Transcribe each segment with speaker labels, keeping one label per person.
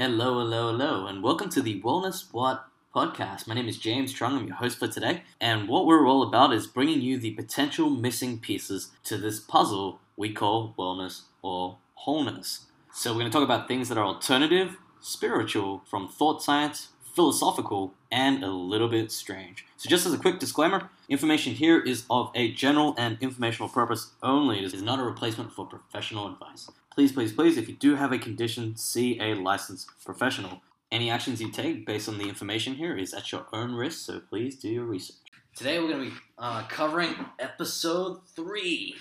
Speaker 1: Hello, hello, hello, and welcome to the Wellness What podcast. My name is James Trung. I'm your host for today, and what we're all about is bringing you the potential missing pieces to this puzzle we call wellness or wholeness. So, we're going to talk about things that are alternative, spiritual, from thought science, philosophical, and a little bit strange. So, just as a quick disclaimer, information here is of a general and informational purpose only. It is not a replacement for professional advice. Please, please, please, if you do have a condition, see a licensed professional. Any actions you take based on the information here is at your own risk, so please do your research. Today we're going to be uh, covering episode three.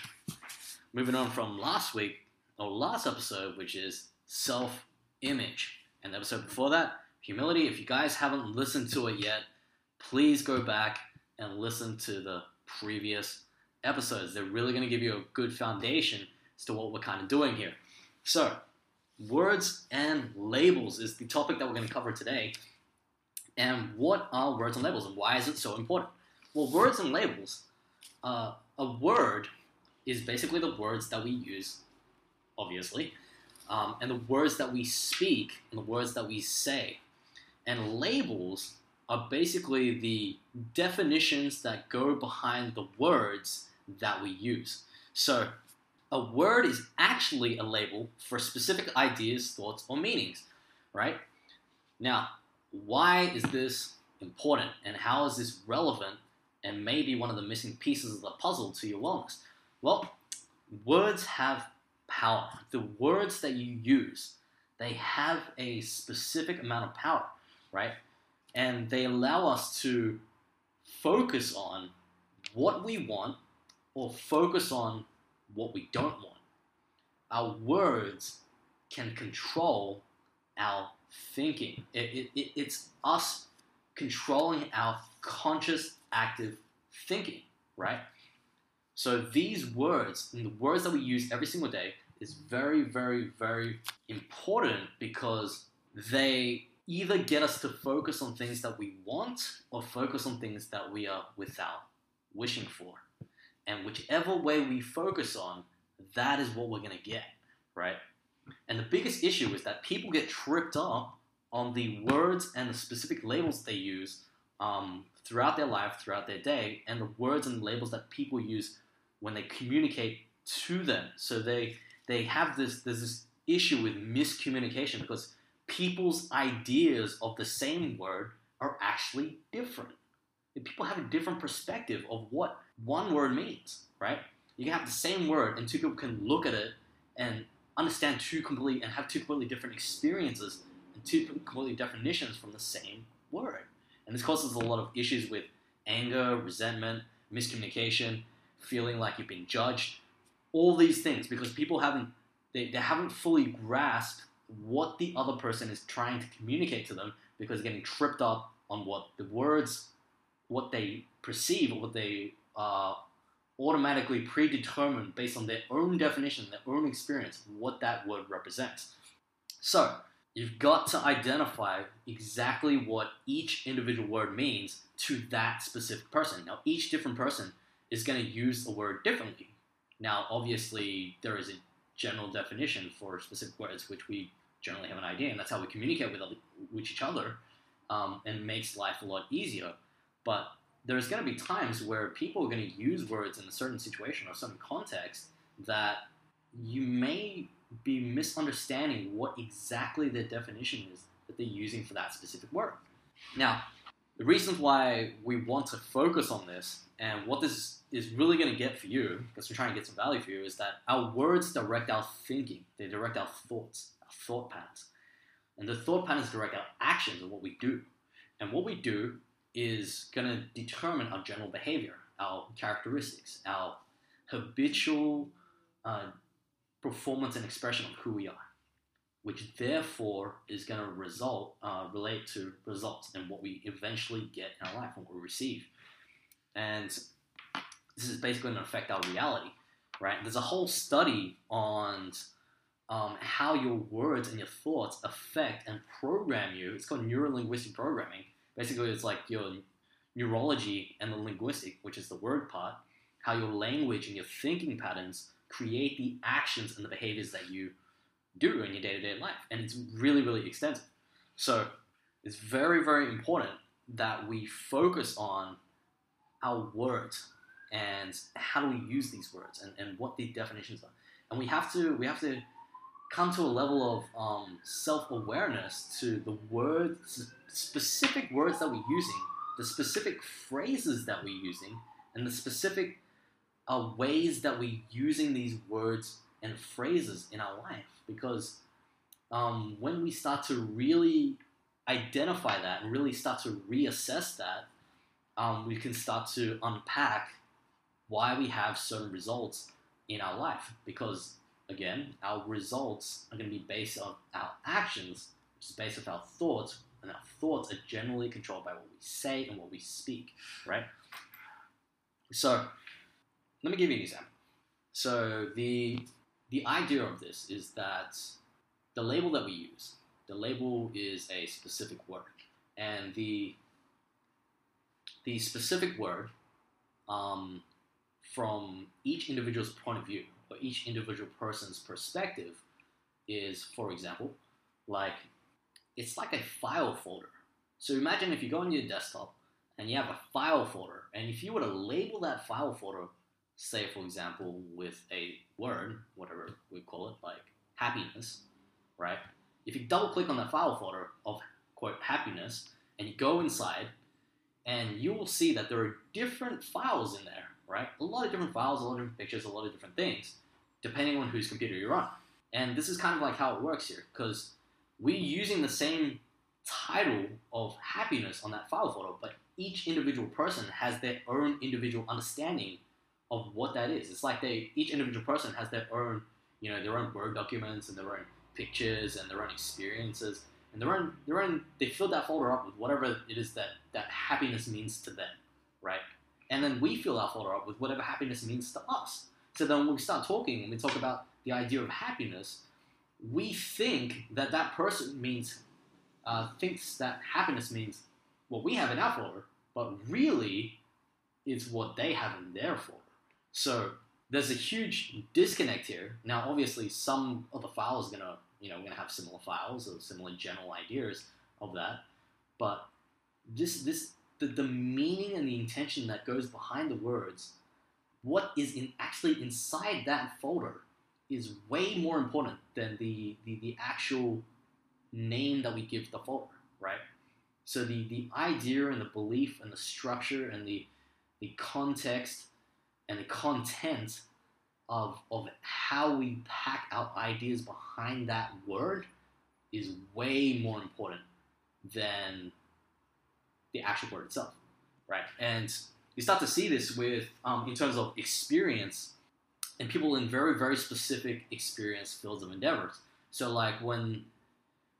Speaker 1: Moving on from last week, or last episode, which is self image. And the episode before that, humility. If you guys haven't listened to it yet, please go back and listen to the previous episodes. They're really going to give you a good foundation as to what we're kind of doing here. So, words and labels is the topic that we're going to cover today. And what are words and labels, and why is it so important? Well, words and labels, uh, a word is basically the words that we use, obviously, um, and the words that we speak and the words that we say. And labels are basically the definitions that go behind the words that we use. So, a word is actually a label for specific ideas, thoughts, or meanings, right? Now, why is this important and how is this relevant and maybe one of the missing pieces of the puzzle to your wellness? Well, words have power. The words that you use, they have a specific amount of power, right? And they allow us to focus on what we want or focus on what we don't want. Our words can control our thinking. It, it, it's us controlling our conscious, active thinking, right? So these words, and the words that we use every single day, is very, very, very important because they either get us to focus on things that we want or focus on things that we are without wishing for. And whichever way we focus on, that is what we're going to get, right? And the biggest issue is that people get tripped up on the words and the specific labels they use um, throughout their life, throughout their day, and the words and labels that people use when they communicate to them. So they they have this there's this issue with miscommunication because people's ideas of the same word are actually different. People have a different perspective of what one word means, right? You can have the same word and two people can look at it and understand two completely and have two completely different experiences and two completely different definitions from the same word. And this causes a lot of issues with anger, resentment, miscommunication, feeling like you've been judged, all these things because people haven't they, they haven't fully grasped what the other person is trying to communicate to them because they're getting tripped up on what the words what they perceive or what they uh, automatically predetermined based on their own definition, their own experience, what that word represents. So, you've got to identify exactly what each individual word means to that specific person. Now, each different person is going to use the word differently. Now, obviously, there is a general definition for specific words, which we generally have an idea, and that's how we communicate with, other, with each other um, and makes life a lot easier. But there's going to be times where people are going to use words in a certain situation or certain context that you may be misunderstanding what exactly the definition is that they're using for that specific word. Now, the reasons why we want to focus on this and what this is really going to get for you, because we're trying to get some value for you, is that our words direct our thinking, they direct our thoughts, our thought patterns. And the thought patterns direct our actions and what we do. And what we do is going to determine our general behavior, our characteristics, our habitual uh, performance and expression of who we are, which therefore is going to result uh, relate to results and what we eventually get in our life and what we receive. And this is basically going to affect our reality, right? There's a whole study on um, how your words and your thoughts affect and program you. It's called neurolinguistic programming basically it's like your neurology and the linguistic, which is the word part, how your language and your thinking patterns create the actions and the behaviors that you do in your day to day life, and it's really, really extensive. So it's very, very important that we focus on our words and how do we use these words and, and what the definitions are. And we have to we have to come to a level of um, self awareness to the words, specific words that we're using, the specific phrases that we're using, and the specific uh, ways that we're using these words and phrases in our life. Because um, when we start to really identify that and really start to reassess that, um, we can start to unpack why we have certain results in our life. Because again, our results are going to be based on our actions, which is based on our thoughts, and our thoughts are generally controlled by what we say and what we speak, right? So, let me give you an example. So, the the idea of this is that the label that we use, the label is a specific word, and the the specific word um, from each individual's point of view or each individual person's perspective is, for example, like it's like a file folder. So imagine if you go on your desktop and you have a file folder, and if you were to label that file folder, say for example, with a word, whatever we call it, like happiness, right? If you double click on that file folder of quote happiness and you go inside, and you will see that there are different files in there, right? A lot of different files, a lot of different pictures, a lot of different things, depending on whose computer you're on. And this is kind of like how it works here, because we're using the same title of happiness on that file folder, but each individual person has their own individual understanding of what that is. It's like they each individual person has their own, you know, their own Word documents and their own pictures and their own experiences and their own their own they fill that folder up with whatever it is that that happiness means to them, right? And then we fill our folder up with whatever happiness means to us. So then when we start talking and we talk about the idea of happiness, we think that that person means uh, thinks that happiness means what we have in our folder, but really it's what they have in their folder. So there's a huge disconnect here. Now, obviously, some of the files are gonna, you know, gonna have similar files or similar general ideas of that, but this this the, the meaning and the intention that goes behind the words what is in actually inside that folder is way more important than the, the, the actual name that we give the folder, right? So the, the idea and the belief and the structure and the, the context and the content of, of how we pack our ideas behind that word is way more important than the actual word itself, right? And you start to see this with um, in terms of experience and people in very very specific experience fields of endeavors. So like when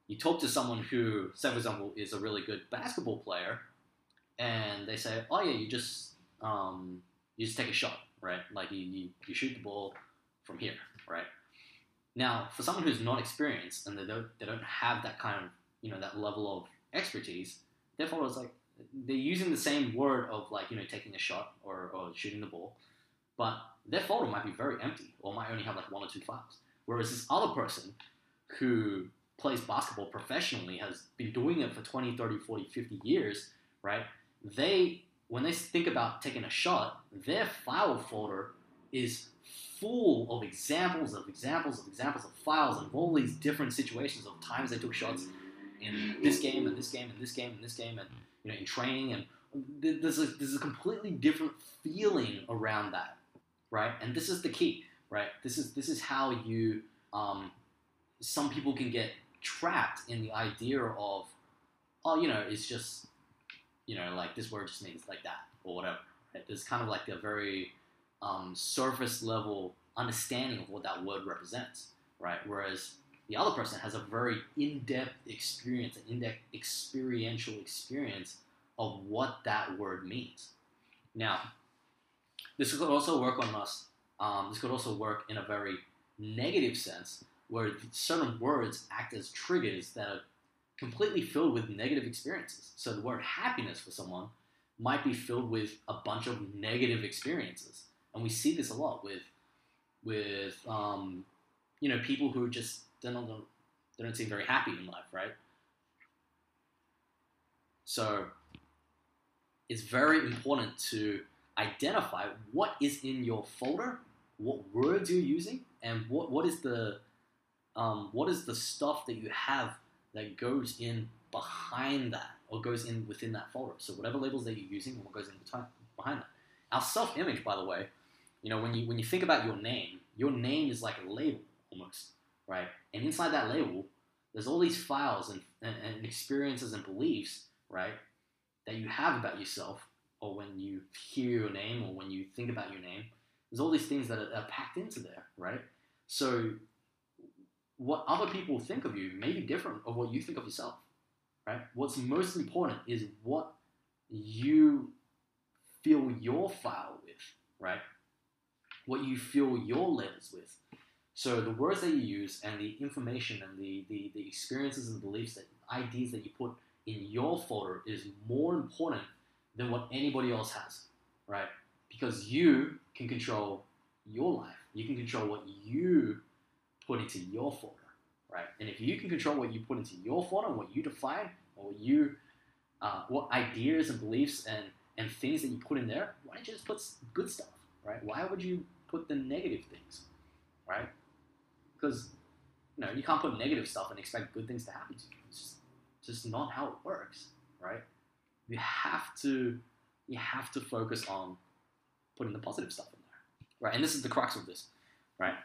Speaker 1: you talk to someone who, say for example, is a really good basketball player, and they say, "Oh yeah, you just um, you just take a shot, right? Like you, you, you shoot the ball from here, right?" Now, for someone who's not experienced and they don't they don't have that kind of you know that level of expertise, therefore it's like they're using the same word of like you know taking a shot or, or shooting the ball, but their folder might be very empty or might only have like one or two files. Whereas this other person who plays basketball professionally has been doing it for 20, 30, 40, 50 years, right? They when they think about taking a shot, their file folder is full of examples of examples of examples of files of all these different situations of times they took shots in this game and this game and this game and this game and you know, in training, and uh, there's a, there's a completely different feeling around that, right? And this is the key, right? This is this is how you. Um, some people can get trapped in the idea of, oh, you know, it's just, you know, like this word just means like that or whatever. Right? There's kind of like a very um, surface level understanding of what that word represents, right? Whereas the other person has a very in-depth experience, an in-depth experiential experience of what that word means. Now, this could also work on us. Um, this could also work in a very negative sense, where certain words act as triggers that are completely filled with negative experiences. So the word happiness for someone might be filled with a bunch of negative experiences, and we see this a lot with with um, you know people who just they're not they don't seem very happy in life, right? So it's very important to identify what is in your folder, what words you're using, and what, what is the um, what is the stuff that you have that goes in behind that or goes in within that folder. So whatever labels that you're using what goes in behind that. Our self-image, by the way, you know, when you when you think about your name, your name is like a label almost, right? And inside that label, there's all these files and, and, and experiences and beliefs, right, that you have about yourself, or when you hear your name, or when you think about your name. There's all these things that are, are packed into there, right? So what other people think of you may be different of what you think of yourself, right? What's most important is what you fill your file with, right? What you fill your labels with. So the words that you use and the information and the, the, the experiences and beliefs that ideas that you put in your folder is more important than what anybody else has, right? Because you can control your life. You can control what you put into your folder, right? And if you can control what you put into your folder and what you define, or what you, uh, what ideas and beliefs and and things that you put in there, why don't you just put good stuff, right? Why would you put the negative things, right? Because you know you can't put negative stuff and expect good things to happen to you. It's just, just not how it works, right? You have to you have to focus on putting the positive stuff in there, right? And this is the crux of this, right?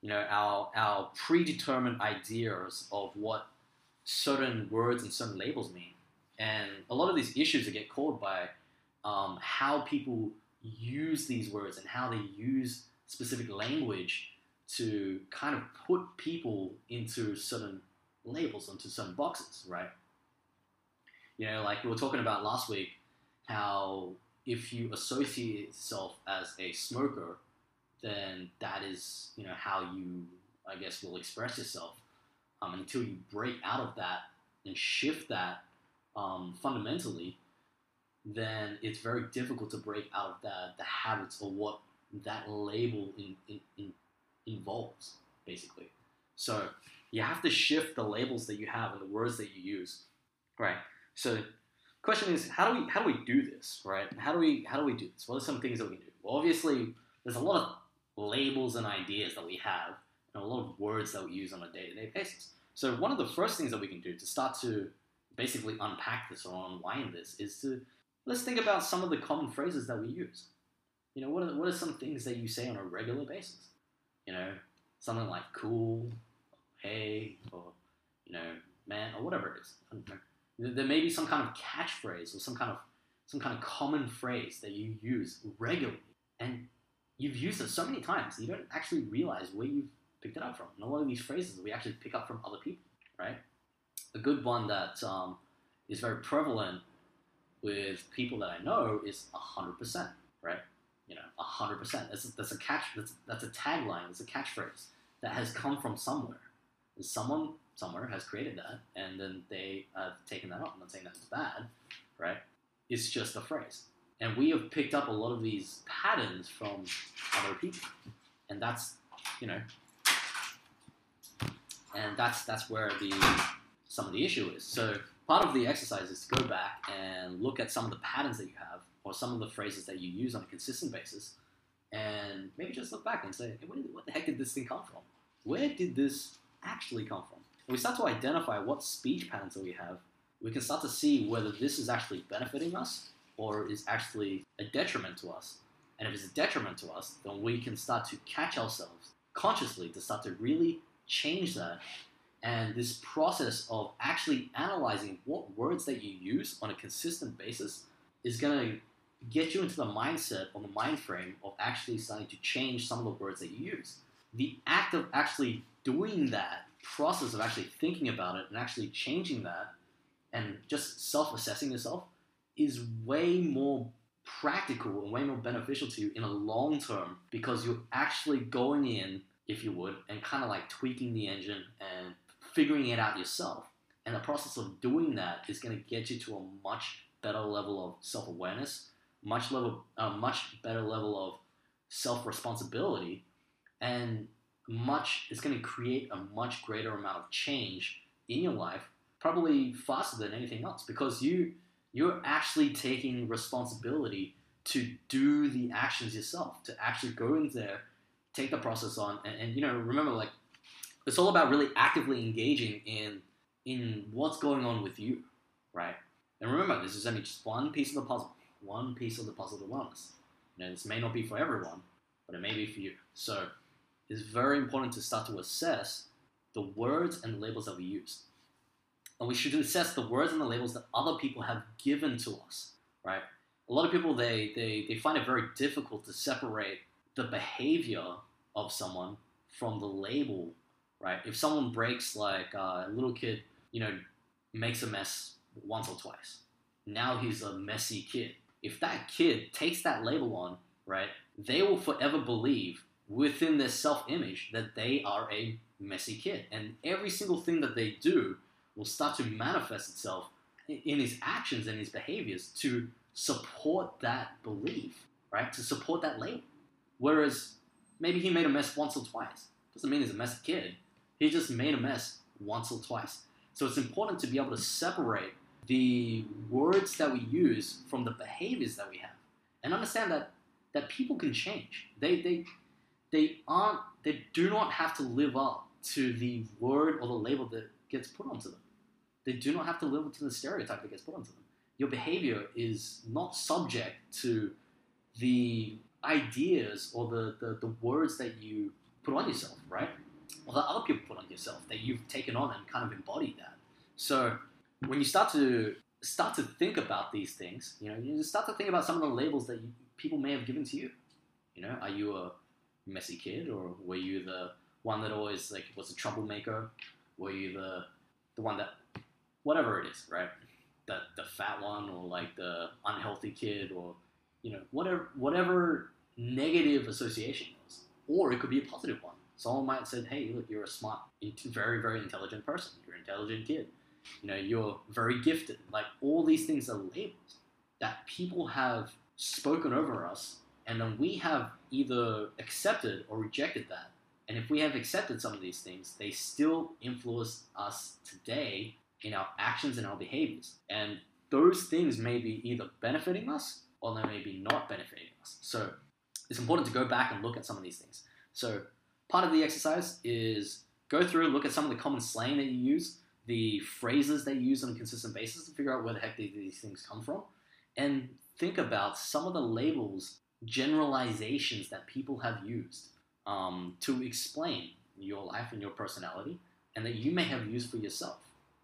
Speaker 1: you know, our, our predetermined ideas of what certain words and certain labels mean. And a lot of these issues that get called by um, how people use these words and how they use specific language to kind of put people into certain labels, into certain boxes, right? You know, like we were talking about last week, how if you associate yourself as a smoker, then that is you know how you I guess will express yourself. Um, until you break out of that and shift that um, fundamentally then it's very difficult to break out of that the habits or what that label in, in, in involves basically. So you have to shift the labels that you have and the words that you use. Right so question is how do we how do we do this right how do we how do we do this what are some things that we do well obviously there's a lot of labels and ideas that we have, and a lot of words that we use on a day to day basis. So, one of the first things that we can do to start to basically unpack this or unwind this is to let's think about some of the common phrases that we use. You know, what are, what are some things that you say on a regular basis? You know, something like cool, hey, or, you know, man, or whatever it is. There may be some kind of catchphrase or some kind of some kind of common phrase that you use regularly. And you've used it so many times you don't actually realize where you've picked it up from. And a lot of these phrases we actually pick up from other people, right? A good one that um, is very prevalent with people that I know is hundred percent, right? You know, hundred percent. That's a, that's a catch. That's that's a tagline. It's a catchphrase that has come from somewhere. Someone somewhere has created that, and then they have taken that up. I'm not saying that it's bad, right? It's just a phrase. And we have picked up a lot of these patterns from other people. And that's, you know, and that's that's where the some of the issue is. So part of the exercise is to go back and look at some of the patterns that you have or some of the phrases that you use on a consistent basis and maybe just look back and say, hey, what the heck did this thing come from? Where did this actually come from? We start to identify what speech patterns that we have, we can start to see whether this is actually benefiting us or is actually a detriment to us. And if it's a detriment to us, then we can start to catch ourselves consciously to start to really change that. And this process of actually analyzing what words that you use on a consistent basis is going to get you into the mindset or the mind frame of actually starting to change some of the words that you use. The act of actually doing that process of actually thinking about it and actually changing that and just self assessing yourself is way more practical and way more beneficial to you in a long term because you're actually going in, if you would, and kind of like tweaking the engine and figuring it out yourself. And the process of doing that is going to get you to a much better level of self awareness, much level, a much better level of self responsibility, and much it's going to create a much greater amount of change in your life probably faster than anything else because you you're actually taking responsibility to do the actions yourself to actually go in there take the process on and, and you know remember like it's all about really actively engaging in in what's going on with you right? And remember this is only just one piece of the puzzle one piece of the puzzle to wellness you know this may not be for everyone but it may be for you. So it's very important to start to assess the words and labels that we use and we should assess the words and the labels that other people have given to us, right? A lot of people they, they, they find it very difficult to separate the behavior of someone from the label, right? If someone breaks like uh, a little kid, you know, makes a mess once or twice, now he's a messy kid. If that kid takes that label on, right, they will forever believe within their self image that they are a messy kid. And every single thing that they do will start to manifest itself in his actions and his behaviors to support that belief, right? To support that label. Whereas maybe he made a mess once or twice. Doesn't mean he's a messy kid. He just made a mess once or twice. So it's important to be able to separate the words that we use from the behaviors that we have. And understand that that people can change. They they they aren't they do not have to live up to the word or the label that gets put onto them. They do not have to live up to the stereotype that gets put onto them. Your behavior is not subject to the ideas or the, the, the words that you put on yourself, right? Or that other people put on yourself, that you've taken on and kind of embodied that. So when you start to start to think about these things, you know, you start to think about some of the labels that you, people may have given to you. You know, are you a messy kid, or were you the one that always like was a troublemaker? Were you the the one that whatever it is, right? The the fat one or like the unhealthy kid or you know whatever whatever negative association is, or it could be a positive one. Someone might have said, "Hey, look, you're a smart, very very intelligent person. You're an intelligent kid. You know, you're very gifted. Like all these things are labels that people have spoken over us, and then we have either accepted or rejected that. And if we have accepted some of these things, they still influence us today in our actions and our behaviors. And those things may be either benefiting us or they may be not benefiting us. So it's important to go back and look at some of these things. So part of the exercise is go through, look at some of the common slang that you use, the phrases that you use on a consistent basis to figure out where the heck these things come from, and think about some of the labels, generalizations that people have used um, to explain your life and your personality, and that you may have used for yourself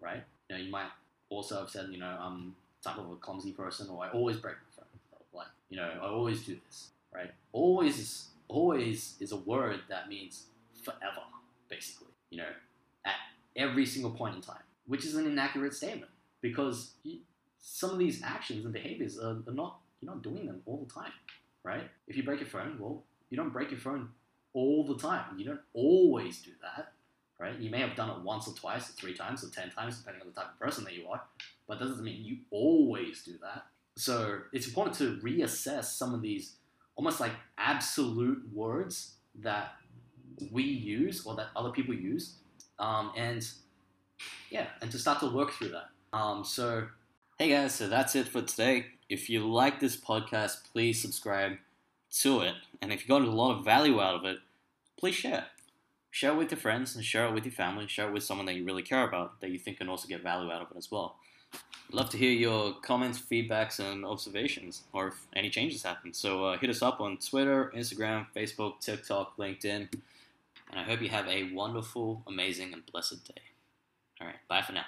Speaker 1: right? You know, you might also have said, you know, I'm type of a clumsy person, or I always break my phone, like, you know, I always do this, right? Always is always is a word that means forever, basically. You know, at every single point in time, which is an inaccurate statement because some of these actions and behaviors are, are not you're not doing them all the time, right? If you break your phone, well, you don't break your phone all the time. You don't always do that right? You may have done it once or twice or three times or ten times, depending on the type of person that you are, but that doesn't mean you always do that. So it's important to reassess some of these almost like absolute words that we use or that other people use, um, and yeah, and to start to work through that. Um, so, hey guys, so that's it for today. If you like this podcast, please subscribe to it, and if you got a lot of value out of it, please share share it with your friends and share it with your family, share it with someone that you really care about that you think can also get value out of it as well. I'd love to hear your comments, feedbacks, and observations, or if any changes happen. So uh, hit us up on Twitter, Instagram, Facebook, TikTok, LinkedIn, and I hope you have a wonderful, amazing, and blessed day. All right, bye for now.